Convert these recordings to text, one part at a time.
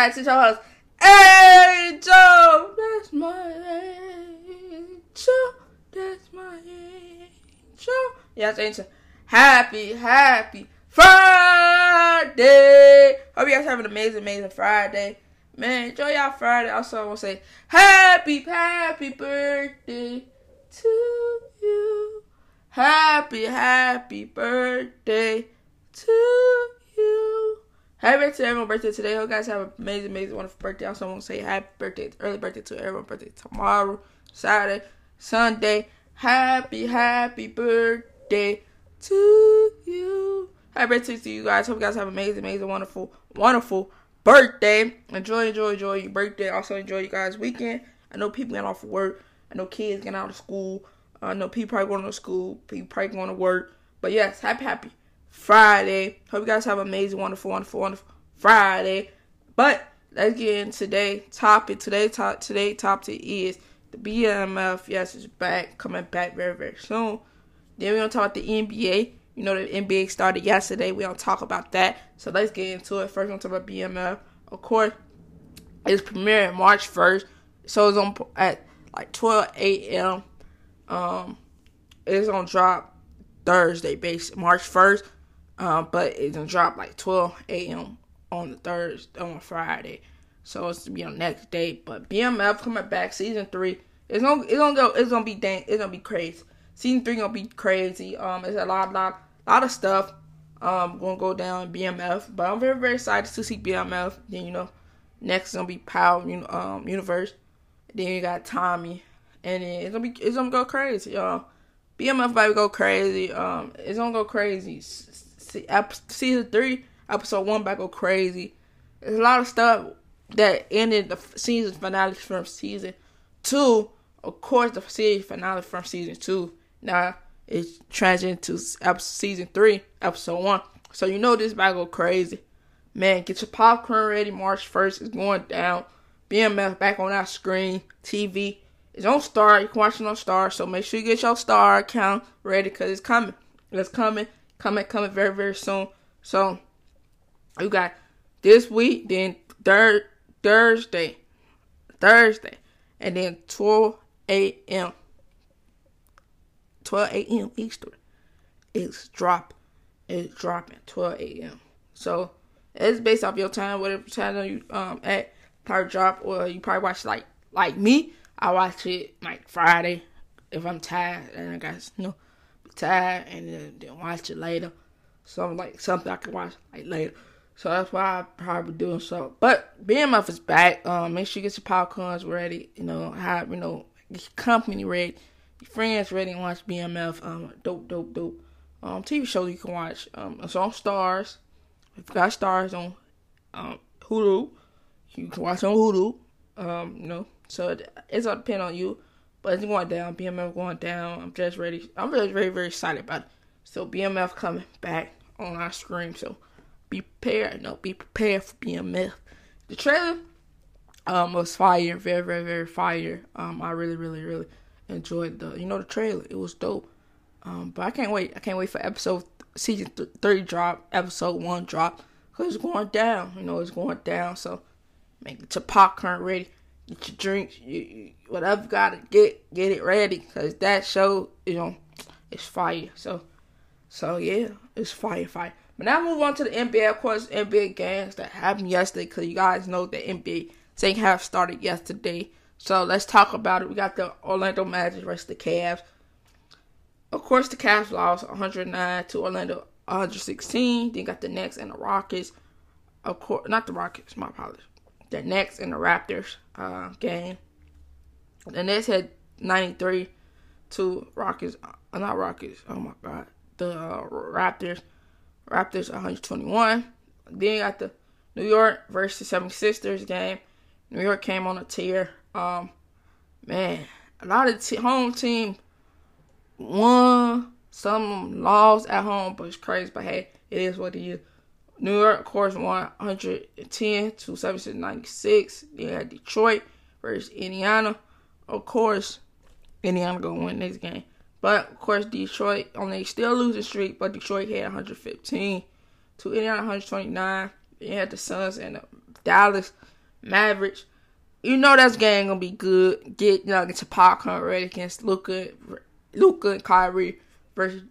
Mic, to your host, Angel. That's my angel. That's my angel. Yeah, Angel. Happy, happy Friday. Hope you guys have an amazing, amazing Friday. Man, enjoy y'all Friday. Also, I want to say happy, happy birthday to you. Happy, happy birthday to you. Happy birthday to everyone's birthday today. Hope you guys have an amazing, amazing, wonderful birthday. Also, I want to say happy birthday, early birthday to everyone. birthday tomorrow, Saturday, Sunday. Happy, happy birthday to you. Happy birthday to you guys. Hope you guys have an amazing, amazing, wonderful, wonderful birthday. Enjoy, enjoy, enjoy your birthday. Also, enjoy you guys' weekend. I know people getting off of work. I know kids getting out of school. I know people probably going to school. People probably going to work. But yes, happy, happy Friday. Hope you guys have an amazing, wonderful, wonderful, wonderful Friday. But let's get into today topic. Today top today topic is the BMF. Yes, it's back, coming back very, very soon. Then we're gonna talk about the NBA. You know the NBA started yesterday. We don't talk about that. So let's get into it. First, we're gonna talk about BMF. Of course, it's premiering March first. So it's on at like 12 a.m. Um, it's gonna drop Thursday, March first. Um, but it's gonna drop like 12 a.m. on the Thursday on Friday, so it's to be on next day. But BMF coming back season three. It's gonna it's gonna go it's gonna be dang it's gonna be crazy. Season three gonna be crazy. Um, it's a lot lot lot of stuff. Um, gonna go down BMF, but I'm very very excited to see BMF. Then you know, next is gonna be Power um Universe. Then you got Tommy, and then it's gonna be it's gonna go crazy, y'all. BMF to go crazy. Um, it's gonna go crazy season three, episode one, back go crazy. There's a lot of stuff that ended the season finale from season two. Of course, the season finale from season two. Now it's transitioned to season three, episode one. So you know this back go crazy. Man, get your popcorn ready. March 1st is going down. BMF back on our screen. TV. It's on Starz. You can watch it on Starz. So make sure you get your Starz account ready because it's coming. It's coming coming coming very very soon. So you got this week, then third Thursday, Thursday, and then 12 a.m. 12 a.m. Eastern. It's drop. It's dropping 12 a.m. So it's based off your time, whatever channel you um at part drop, or you probably watch like like me. I watch it like Friday if I'm tired and I got you know and then, then watch it later. Something like something I can watch like later. So that's why I probably doing so. But BMF is back. Um, make sure you get your popcorns ready. You know, have you know your company ready, your friends ready, and watch BMF. Um, dope, dope, dope. Um, TV show you can watch. Um, it's on Starz. If you got Starz on, um, Hulu, you can watch on Hulu. Um, you know, so it's all depend on you. But it's going down. BMF going down. I'm just ready. I'm really very, very excited about it. So BMF coming back on our screen. So be prepared. No, be prepared for BMF. The trailer um was fire. Very, very, very fire. Um, I really, really, really enjoyed the you know the trailer. It was dope. Um, but I can't wait. I can't wait for episode season th- three drop, episode one drop. Cause it's going down. You know, it's going down. So make your popcorn ready get your drinks, you, whatever you gotta get, get it ready, cause that show, you know, it's fire. So, so yeah, it's fire, fire. But now move on to the NBA, of course, NBA games that happened yesterday, cause you guys know the NBA thing half started yesterday. So let's talk about it. We got the Orlando Magic versus the Cavs. Of course, the Cavs lost 109 to Orlando 116. Then got the Nets and the Rockets. Of course, not the Rockets. My apologies the Nets and the Raptors uh, game. The Nets had 93 to Rockets, uh, not Rockets. Oh my God, the uh, Raptors, Raptors 121. Then got the New York versus 76ers game. New York came on a tear. Um, man, a lot of t- home team won, some lost at home, but it's crazy. But hey, it is what it is. New York, of course, 110 to 76. They had Detroit versus Indiana. Of course, Indiana gonna win this game. But of course, Detroit on a still losing streak, but Detroit had 115 to Indiana 129. They had the Suns and the Dallas Mavericks. You know that's game gonna be good. Get you know get your popcorn ready against Luka, Luka and Kyrie versus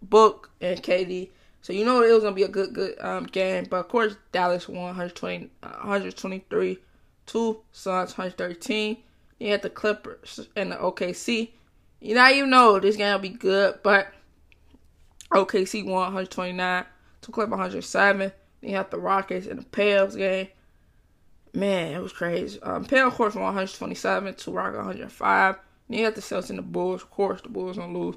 Book and KD. So you know it was gonna be a good good um, game. But of course Dallas won 120, uh, 123 to Suns 113. You had the Clippers and the OKC. You know you know this game will be good, but OKC won 129 to Clippers 107. Then you had the Rockets and the Pels game. Man, it was crazy. Um, Pale, of course, won 127 to Rock 105. Then you had the Celtics and the Bulls. Of course, the Bulls gonna lose.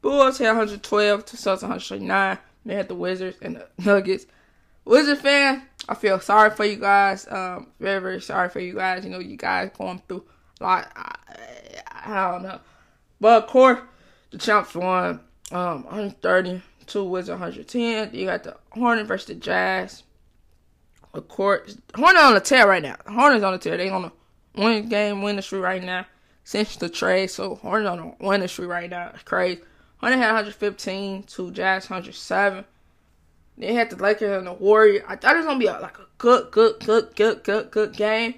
Bulls had 112 to Celtics 139. They had the Wizards and the Nuggets. Wizard fan, I feel sorry for you guys. Um, very, very sorry for you guys. You know, you guys going through a lot. I, I don't know. But of course, the champs won um, 130 to Wizards 110. You got the Hornets versus the Jazz. Of course, Hornets on the tear right now. Hornets on the tear. They on the winning game winning streak right now since the trade. So Hornets on the winning streak right now. It's crazy. Hornets had 115 to Jazz 107. They had the Lakers and the Warriors. I thought it was gonna be a, like a good, good, good, good, good, good game.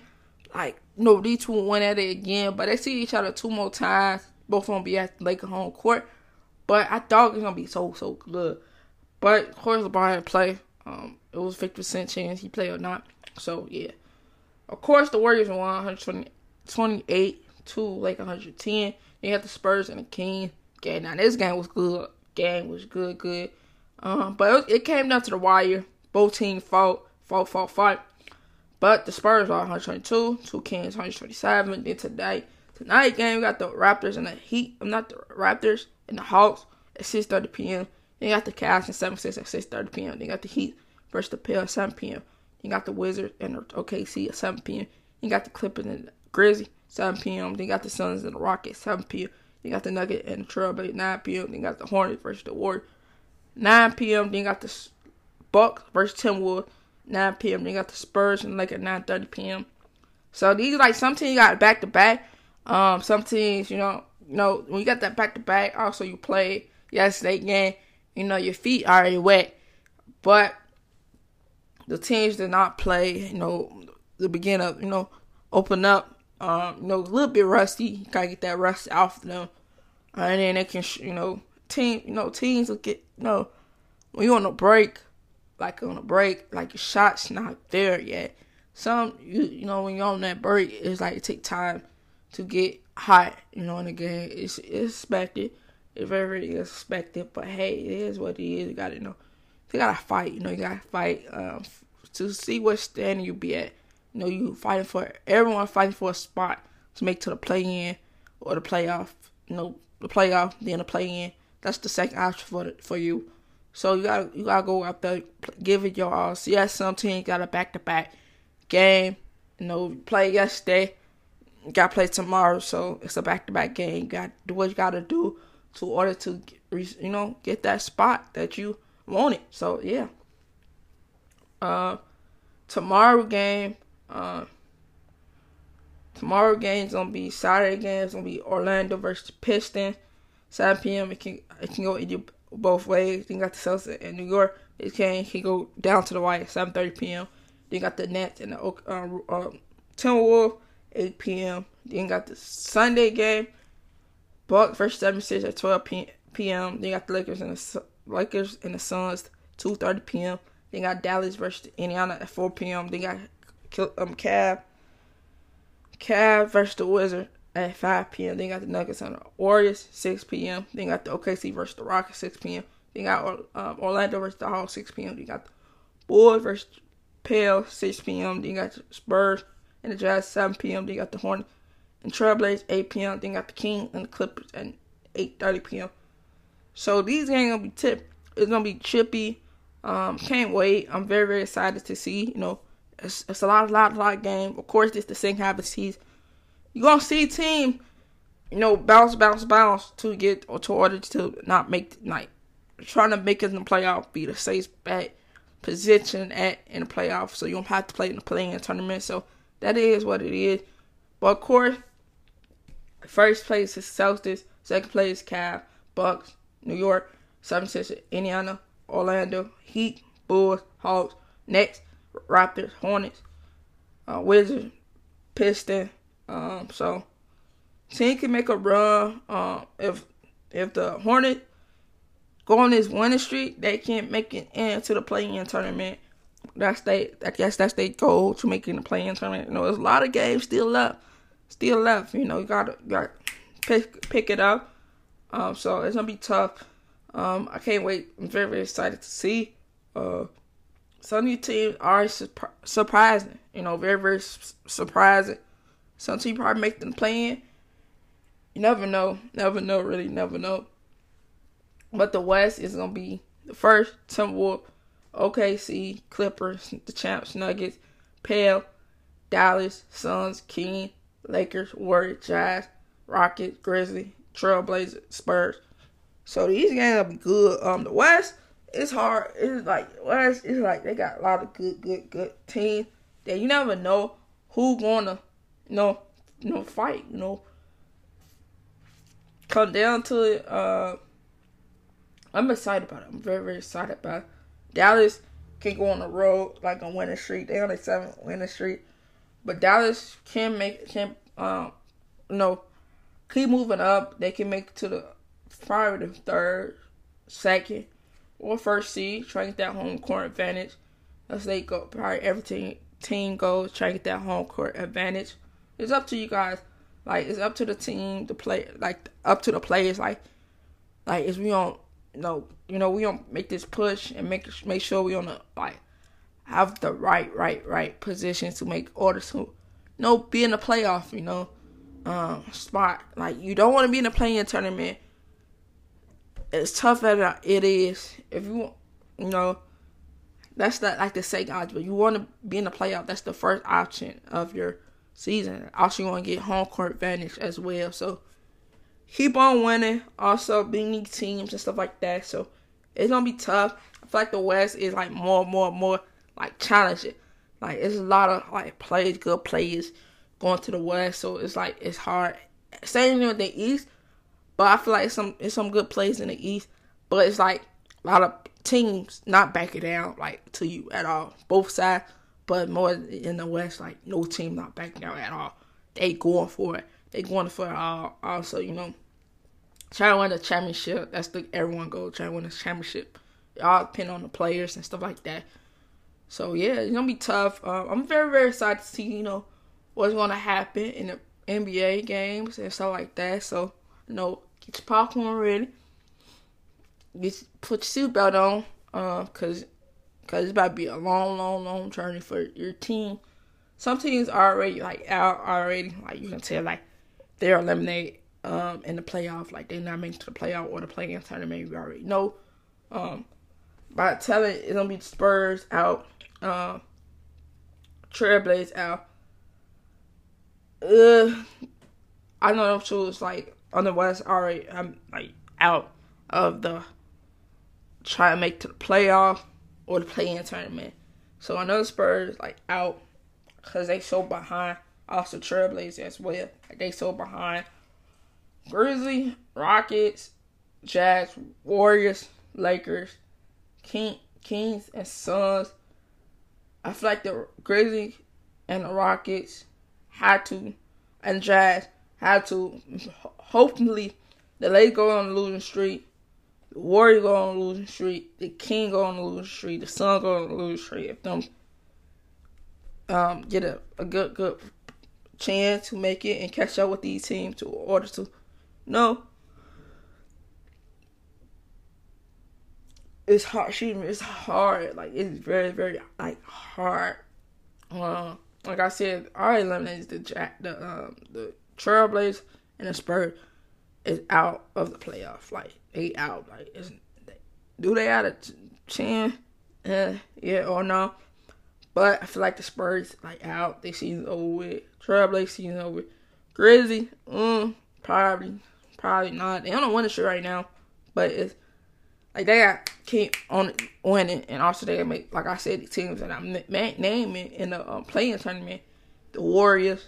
Like you know, these two went at it again, but they see each other two more times. Both them be at the Lakers home court. But I thought it was gonna be so so good. But of course, LeBron didn't play. Um, it was 50% chance he played or not. So, yeah. Of course, the Warriors won 128 to like 110. You had the Spurs and the Kings. Game now this game was good. Game was good, good. Um, but it, it came down to the wire. Both teams fought, fought, fought, fought. But the Spurs are 122, two Kings 127. Then today, tonight game got the Raptors and the Heat. I'm not the Raptors and the Hawks at 6:30 p.m. Then you got the Cavs and 7 6 at 6:30 p.m. Then you got the Heat versus the Pels at 7 p.m. You got the Wizards and the OKC at 7 p.m. You got the Clippers and the Grizzlies 7 p.m. Then you got the Suns and the Rockets 7 p.m. You got the Nugget and the Trailblazers 9 p.m. Then got the Hornets versus the Warriors 9 p.m. Then got the Bucks versus Timberwolves 9 p.m. Then got the Spurs and like at 9:30 p.m. So these like some teams got back to back. Um, some teams, you know, you know when you got that back to back, also you play yesterday game. You know your feet already wet, but the teams did not play. You know the beginning of you know open up. Um, you know a little bit rusty. Gotta get that rust off them, and then they can you know team you know teams will get you know when you on a break like on a break, like your shot's not there yet. Some you you know when you're on that break, it's like it take time to get hot. You know in the game, it's, it's expected. It's very expected. But hey, it is what it is. You gotta you know, you gotta fight. You know you gotta fight um, to see what standing you be at. You know you fighting for everyone fighting for a spot to make to the play in or the playoff. You know the playoff, then the play in. That's the second option for the, for you. So you gotta you gotta go out there, give it your all. So yes, some team got a back to back game. You know, play yesterday, gotta play tomorrow. So it's a back to back game. Got do what you gotta do to order to you know get that spot that you wanted. So yeah. Uh, tomorrow game. Uh, tomorrow game's gonna be Saturday game. It's gonna be Orlando versus Pistons. 7 p.m. It can it can go either both ways. Then you got the Celtics in New York. It can can go down to the wire 7:30 p.m. Then got the Nets and the uh, uh, Timberwolves 8 p.m. Then got the Sunday game. Bucks versus 76 at 12 p.m. Then got the Lakers and the Lakers and the Suns 2:30 p.m. Then got Dallas versus Indiana at 4 p.m. Then got um Cavs Cavs versus the Wizards at 5 p.m. Then got the Nuggets on the Warriors 6 p.m. Then got the OKC versus the Rockets 6 p.m. Then got um, Orlando versus the Hawks 6 p.m. Then got the Bulls versus Pale 6 p.m. Then got the Spurs and the Jazz 7 p.m. Then got the Hornets and Trailblazers 8 p.m. Then got the Kings and the Clippers at 8:30 p.m. So these games gonna be tip. It's gonna be chippy. Um, can't wait. I'm very very excited to see. You know, it's, it's a lot, a lot, a lot game. Of course, it's the same the season. You're gonna see team, you know, bounce, bounce, bounce to get or to order to not make the night. trying to make it in the playoff be the safe bet position at in the playoff, so you don't have to play in the playing tournament. So that is what it is. But of course, first place is Celtics, second place Cavs, Bucks, New York, 76 Indiana, Orlando, Heat, Bulls, Hawks, Nets, Raptors, Hornets, uh, Wizards, Pistons. Um, so team can make a run. Um, if if the Hornets go on this winning streak, they can make it into the play-in tournament. That's they. I guess that's their goal to making the play-in tournament. You know, there's a lot of games still left, still left. You know, you gotta got pick pick it up. Um, so it's gonna be tough. Um, I can't wait. I'm very very excited to see. Uh, some of these teams are surprising. You know, very very surprising. Some teams probably make them play-in. You never know. Never know. Really, never know. But the West is gonna be the first Timberwolves, OKC, Clippers, the champs, Nuggets, Pale, Dallas, Suns, King, Lakers, Warriors, Jazz, Rockets, Grizzly, Trailblazers, Spurs. So these games will be good. Um, the West is hard. It's like West is like they got a lot of good, good, good teams that you never know who gonna, you know, you know, fight. You know, come down to it. Uh, I'm excited about it. I'm very, very excited about it. Dallas can go on the road like on winning streak. They on a seventh winning streak, but Dallas can make can um know keep moving up. They can make it to the probably third, second, or first seed. Try to get that home court advantage. Let's say go, probably every team team goes try to get that home court advantage. It's up to you guys. Like it's up to the team to play. Like up to the players. Like like if we don't you know, you know, we don't make this push and make make sure we on the like have the right, right, right positions to make orders to, you know, be in the playoff. You know, um, spot like you don't want to be in the playing tournament. As tough as it is, if you, you know, that's not like the second option. But you want to be in the playoff. That's the first option of your season. Also, you want to get home court advantage as well. So keep on winning. Also beating teams and stuff like that. So it's gonna be tough. I feel like the West is like more, more, more like challenging. Like it's a lot of like players, good players going to the West. So it's like it's hard. Same thing with the East, but I feel like some it's some good players in the East. But it's like a lot of teams not backing down like to you at all. Both sides, but more in the West, like no team not backing down at all. They going for it they going for it all. also, you know, try to win the championship. That's the everyone goal, try to win the championship. It all depend on the players and stuff like that. So yeah, it's gonna be tough. Uh, I'm very very excited to see you know what's gonna happen in the NBA games and stuff like that. So you know, your popcorn ready. Get put your seatbelt on, uh, cause cause it's about to be a long, long, long journey for your team. Some teams are already like out already, like you can tell like they're eliminated um, in the playoff. Like they're not making to the playoff or the play-in tournament. We already know. Um, by telling it's gonna be Spurs out, uh, Trailblazers out. Uh, I know them shoes like on the West already. I'm like out of the try to make to the playoff or the play-in tournament. So I know the Spurs like out because they so behind also Trailblazers as well. Like they so behind. Grizzly, Rockets, Jazz, Warriors, Lakers, King, Kings, and Suns. I feel like the Grizzly and the Rockets had to, and Jazz had to. Hopefully, the Lakers go on a losing streak. The Warriors go on a losing streak. The King go on a losing streak. The Suns go on a losing streak. If them um, get a, a good good chance to make it and catch up with these teams to order to no it's hard shooting it's hard like it's very very like hard uh, like I said our eliminated the Jack the um the Trailblazers and the Spurs is out of the playoff like they out like do they out of chance uh, yeah or no. But I feel like the Spurs like out. They season over with. Trailblazer season over. Grizzly, mm, probably, probably not. They don't win the shit right now, but it's like they got keep on winning, and also they make like I said the teams that I'm naming in the um, playing tournament: the Warriors,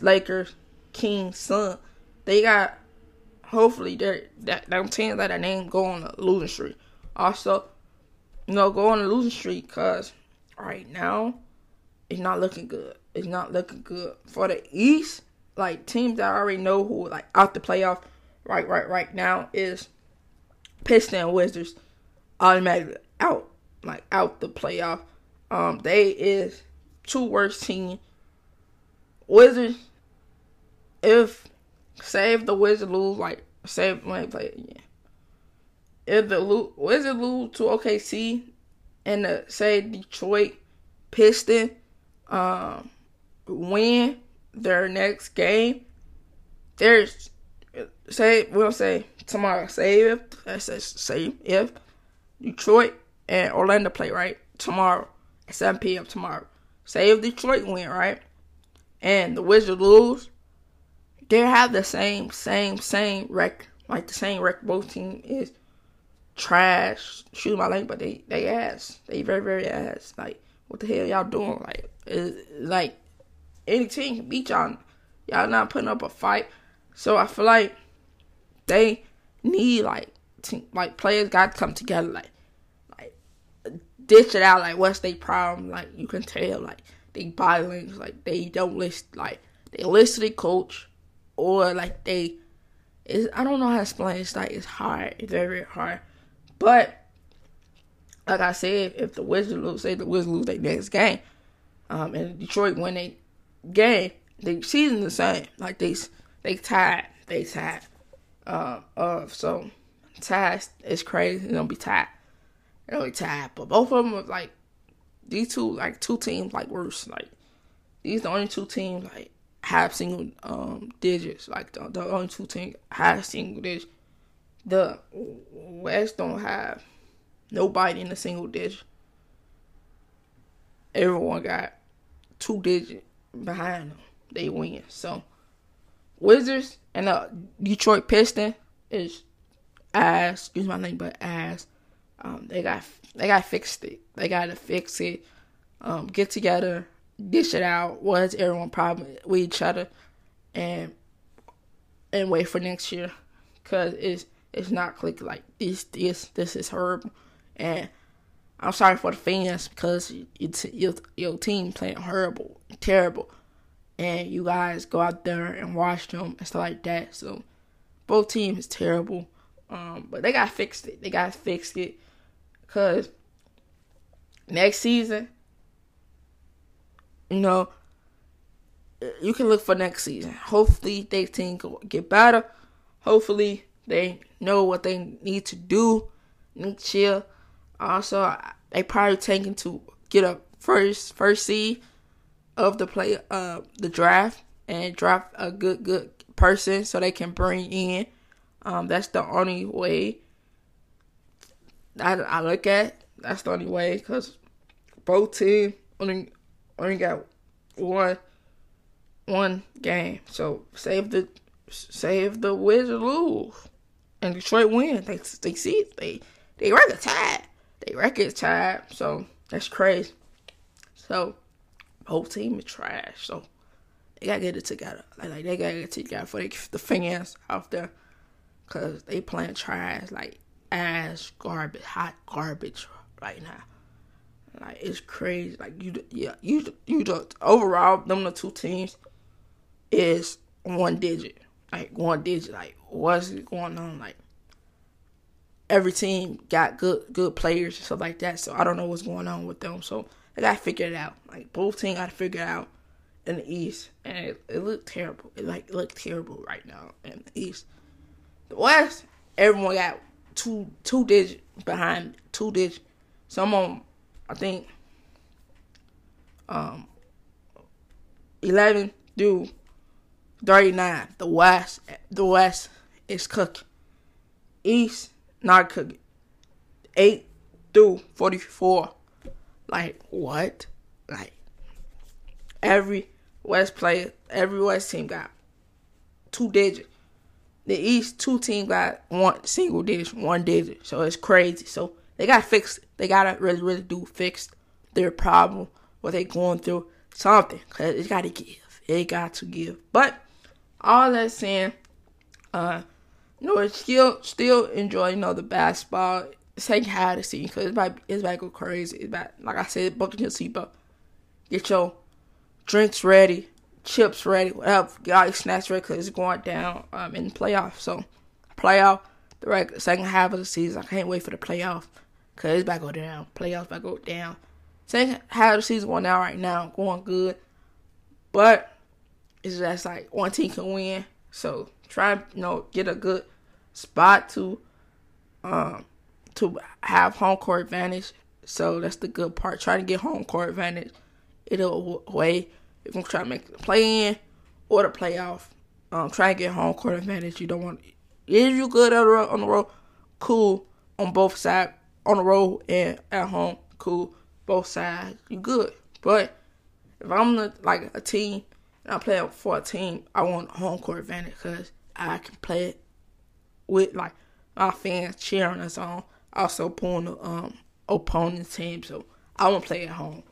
Lakers, Kings, son. They got hopefully they're that them teams that I named go on a losing streak. Also, you know, go on a losing streak because right now it's not looking good. It's not looking good for the East. Like teams that I already know who like out the playoff right right right now is Piston Wizards automatically out like out the playoff. Um, they is two worst team. Wizards, if if the Wizard lose, like say when they play, yeah. If the lo- Wizards lose to OKC, and the say Detroit Piston um, win their next game, there's say we'll say tomorrow. Say if say if Detroit and Orlando play right tomorrow at 7 p.m. tomorrow. Say if Detroit win right, and the Wizards lose, they have the same same same record, like the same record. Both team is trash. Shoot my language, but they they ass. They very very ass. Like what the hell y'all doing? Like like any team can beat y'all. Y'all not putting up a fight. So I feel like they need like team, like players got to come together like like ditch it out like what's their problem like you can tell like they violence like they don't list like they listen to the coach or like they is I don't know how to explain it's like it's hard it's very, hard but like I said if the Wizards lose say the Wizards lose their next game um and Detroit win a game the season the same like they they tied they tied uh, of. So tied is crazy. It's gonna be tied. It'll be tied. But both of them are like these two like two teams like worse. Like these the only two teams like have single um digits. Like the, the only two teams have single digits. The West don't have nobody in the single digit. Everyone got two digit behind them. They win. So Wizards and the Detroit Piston is ass. Excuse my name, but ass. Um, they got they got fixed it. They got to fix it. Um, get together, dish it out. What's everyone problem with each other, and and wait for next year, cause it's it's not click like this. This this is horrible, and I'm sorry for the fans because your your team playing horrible, terrible and you guys go out there and watch them and stuff like that. So both teams is terrible, um, but they got fixed it. They got fixed it because next season, you know, you can look for next season. Hopefully, they team will get better. Hopefully, they know what they need to do next year. Also, they probably taking to get a first first seed of the play uh the draft and draft a good good person so they can bring in. Um, that's the only way I, I look at. That's the only way because both teams only only got one one game. So save the save the Wizards lose and Detroit win. They they see they they record tied. They record tied. So that's crazy. So whole team is trash. So they gotta get it together. Like, like they gotta get it together for the, fans out there, cause they playing trash like ass garbage, hot garbage right now. Like it's crazy. Like you, yeah, you, you just overall them the two teams is one digit, like one digit. Like what's going on? Like every team got good good players and stuff like that. So I don't know what's going on with them. So they gotta figure it out. Like both teams gotta figure it out in the East, and it, it looked terrible. It like looked terrible right now in the East. The West, everyone got two two digit behind two digit. Some of them, I think, um, eleven through thirty nine. The West, the West is cooking. East not cooking. Eight through forty four Like what? Like every West player, every West team got two digits. The East two team got one single digit, one digit. So it's crazy. So they got fixed. They gotta really, really do fix their problem, what they going through, something. Cause it gotta give. It got to give. But all that saying, uh, you know, still still enjoy you know the basketball. Half of the season because it's about it's about to go crazy. It's about like I said, buckle your seatbelt, get your drinks ready, chips ready, whatever. Get all your snacks ready because it's going down um, in the playoffs. So, playoff, the second half of the season. I can't wait for the playoff because it's about to go down. Playoffs about to go down. Second half of the season going down right now, going good. But it's just like one team can win. So, try and, you know, get a good spot to um to have home court advantage. So that's the good part. Try to get home court advantage either way. You're gonna try to make the play in or the playoff. Um, try to get home court advantage. You don't want if you good on the road, cool on both sides on the road and at home, cool both sides. You good, but if I'm the, like a team and I play for a team, I want home court advantage because I can play it with like my fans cheering us on. Also pulling the um opponent's team, so I want to play at home.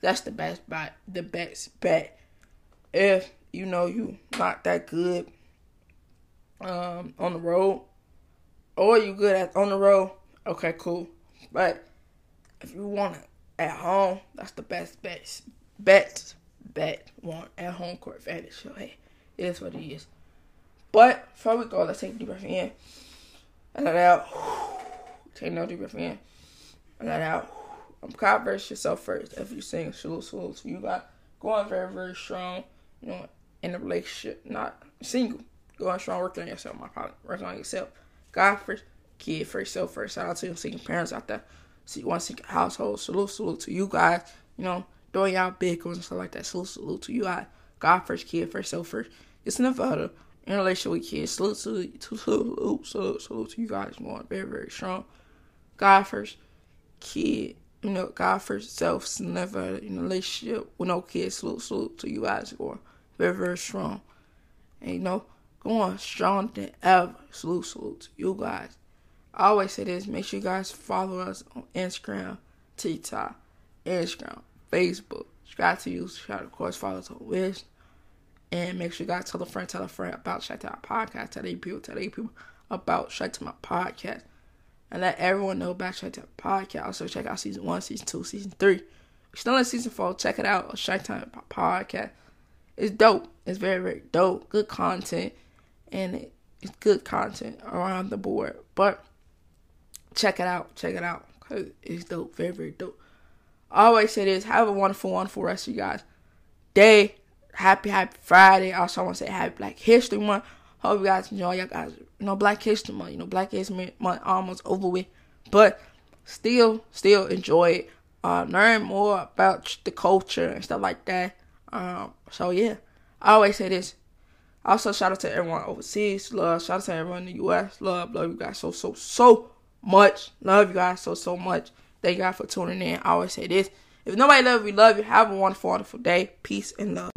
That's the best bet. The best bet. If you know you not that good um on the road, or you good at on the road, okay, cool. But if you want it at home, that's the best bet. Bet, bet, want at home court advantage. So hey, it is what it is. But before we go, let's take a deep breath in. And let out. Take no deep breath in. And let out. Um, I'm converse yourself first. If you sing salute, salute. So you got going very, very strong, you know, in a relationship, not single. Going strong, working on yourself, my partner. Working on yourself. God first, kid first, self first. Shout out to your single parents out there. See one single household. Salute, salute to you guys. You know, doing y'all big ones and stuff like that. Salute, salute to you guys. God first, kid first, self first. It's Nevada in relation with kids. Salute to salute, salute, salute to you guys going very, very strong. God first, kid, you know, God first, self, never in relationship with no kids. Salute, salute to you guys going very, very strong. And you know, going strong than ever. Salute, salute to you guys. I always say this, make sure you guys follow us on Instagram, TikTok, Instagram, Facebook. Subscribe to you, subscribe, of course, follow us on Wish. And make sure you guys tell a friend, tell a friend about Shout Out Podcast. Tell eight people, tell eight people about Shout to my podcast. And let everyone know about Shout Out Podcast. Also check out season one, season two, season three. We're still in season four. Check it out. Shout Time Podcast. It's dope. It's very, very dope. Good content. And it's good content around the board. But check it out. Check it out. Cause it's dope. Very, very dope. I always say this. Have a wonderful, wonderful rest of you guys. Day happy, happy Friday. Also, I want to say happy Black History Month. Hope you guys enjoy. Y'all guys, you know, Black History Month. You know, Black History Month almost over with, but still, still enjoy it. Uh, learn more about the culture and stuff like that. Um, so yeah, I always say this. Also, shout out to everyone overseas. Love. Shout out to everyone in the U.S. Love, love you guys so, so, so much. Love you guys so, so much. Thank you guys for tuning in. I always say this. If nobody love you, love you. Have a wonderful, wonderful day. Peace and love.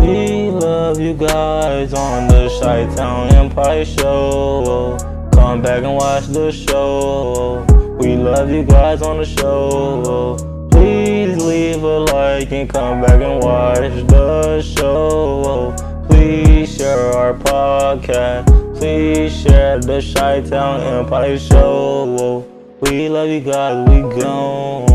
We love you guys on the Chi Town Empire Show. Come back and watch the show. Love you guys on the show. Please leave a like and come back and watch the show. Please share our podcast. Please share the Chi Town Empire Show. We love you guys. We gone.